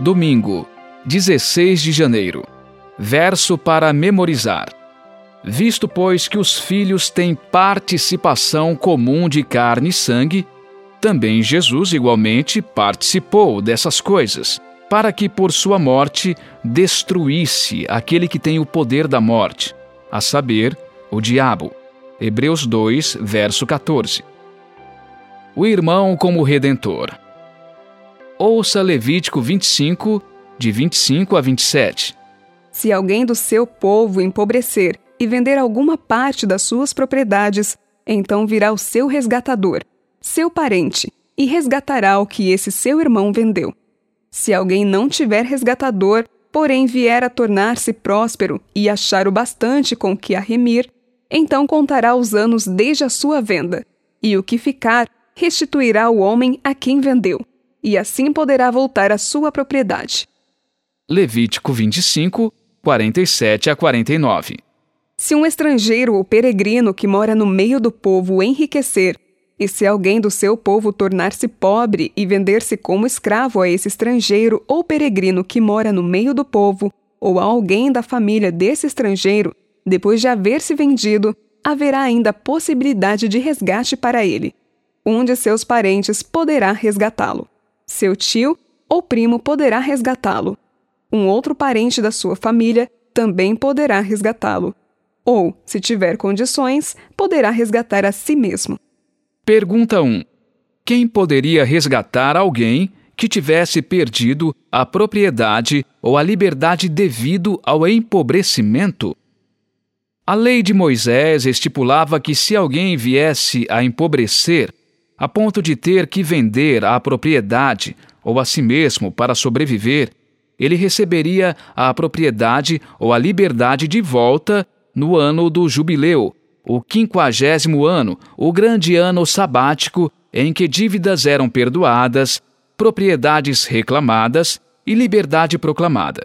Domingo, 16 de janeiro. Verso para memorizar. Visto, pois, que os filhos têm participação comum de carne e sangue, também Jesus igualmente participou dessas coisas, para que por sua morte destruísse aquele que tem o poder da morte, a saber, o diabo. Hebreus 2, verso 14. O irmão como redentor. Ouça Levítico 25, de 25 a 27. Se alguém do seu povo empobrecer e vender alguma parte das suas propriedades, então virá o seu resgatador, seu parente, e resgatará o que esse seu irmão vendeu. Se alguém não tiver resgatador, porém vier a tornar-se próspero e achar o bastante com que a remir, então contará os anos desde a sua venda, e o que ficar restituirá o homem a quem vendeu, e assim poderá voltar à sua propriedade. Levítico 25, 47 a 49 se um estrangeiro ou peregrino que mora no meio do povo enriquecer, e se alguém do seu povo tornar-se pobre e vender-se como escravo a esse estrangeiro ou peregrino que mora no meio do povo, ou a alguém da família desse estrangeiro, depois de haver se vendido, haverá ainda possibilidade de resgate para ele. Um de seus parentes poderá resgatá-lo. Seu tio ou primo poderá resgatá-lo. Um outro parente da sua família também poderá resgatá-lo ou, se tiver condições, poderá resgatar a si mesmo. Pergunta 1. Quem poderia resgatar alguém que tivesse perdido a propriedade ou a liberdade devido ao empobrecimento? A lei de Moisés estipulava que se alguém viesse a empobrecer, a ponto de ter que vender a propriedade ou a si mesmo para sobreviver, ele receberia a propriedade ou a liberdade de volta no ano do jubileu, o quinquagésimo ano, o grande ano sabático em que dívidas eram perdoadas, propriedades reclamadas e liberdade proclamada.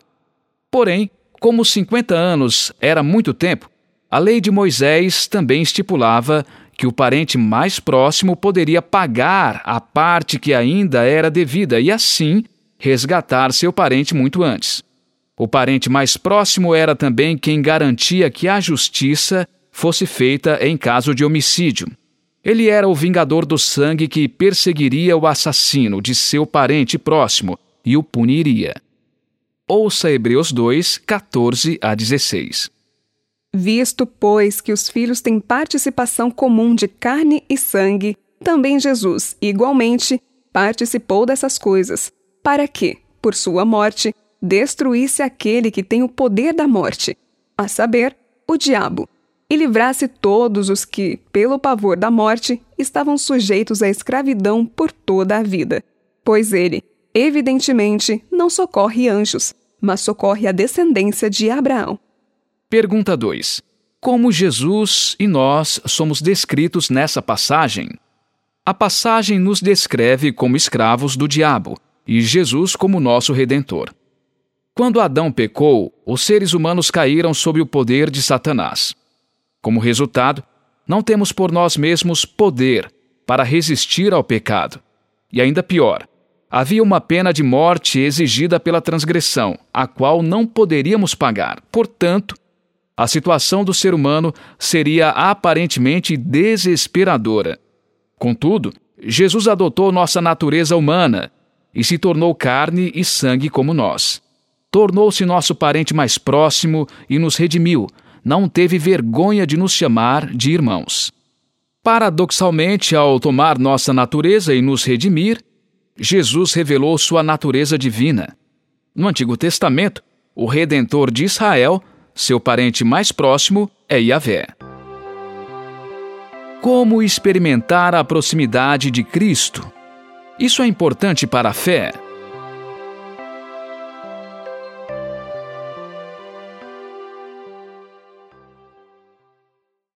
Porém, como 50 anos era muito tempo, a lei de Moisés também estipulava que o parente mais próximo poderia pagar a parte que ainda era devida e, assim, resgatar seu parente muito antes. O parente mais próximo era também quem garantia que a justiça fosse feita em caso de homicídio. Ele era o vingador do sangue que perseguiria o assassino de seu parente próximo e o puniria. Ouça Hebreus 2, 14 a 16. Visto, pois, que os filhos têm participação comum de carne e sangue, também Jesus, igualmente, participou dessas coisas, para que, por sua morte, destruísse aquele que tem o poder da morte, a saber, o diabo, e livrasse todos os que, pelo pavor da morte, estavam sujeitos à escravidão por toda a vida. Pois ele, evidentemente, não socorre anjos, mas socorre a descendência de Abraão. Pergunta 2. Como Jesus e nós somos descritos nessa passagem? A passagem nos descreve como escravos do diabo e Jesus como nosso redentor. Quando Adão pecou, os seres humanos caíram sob o poder de Satanás. Como resultado, não temos por nós mesmos poder para resistir ao pecado. E ainda pior, havia uma pena de morte exigida pela transgressão, a qual não poderíamos pagar. Portanto, a situação do ser humano seria aparentemente desesperadora. Contudo, Jesus adotou nossa natureza humana e se tornou carne e sangue como nós tornou-se nosso parente mais próximo e nos redimiu, não teve vergonha de nos chamar de irmãos. Paradoxalmente, ao tomar nossa natureza e nos redimir, Jesus revelou sua natureza divina. No Antigo Testamento, o redentor de Israel, seu parente mais próximo, é Yahvé. Como experimentar a proximidade de Cristo? Isso é importante para a fé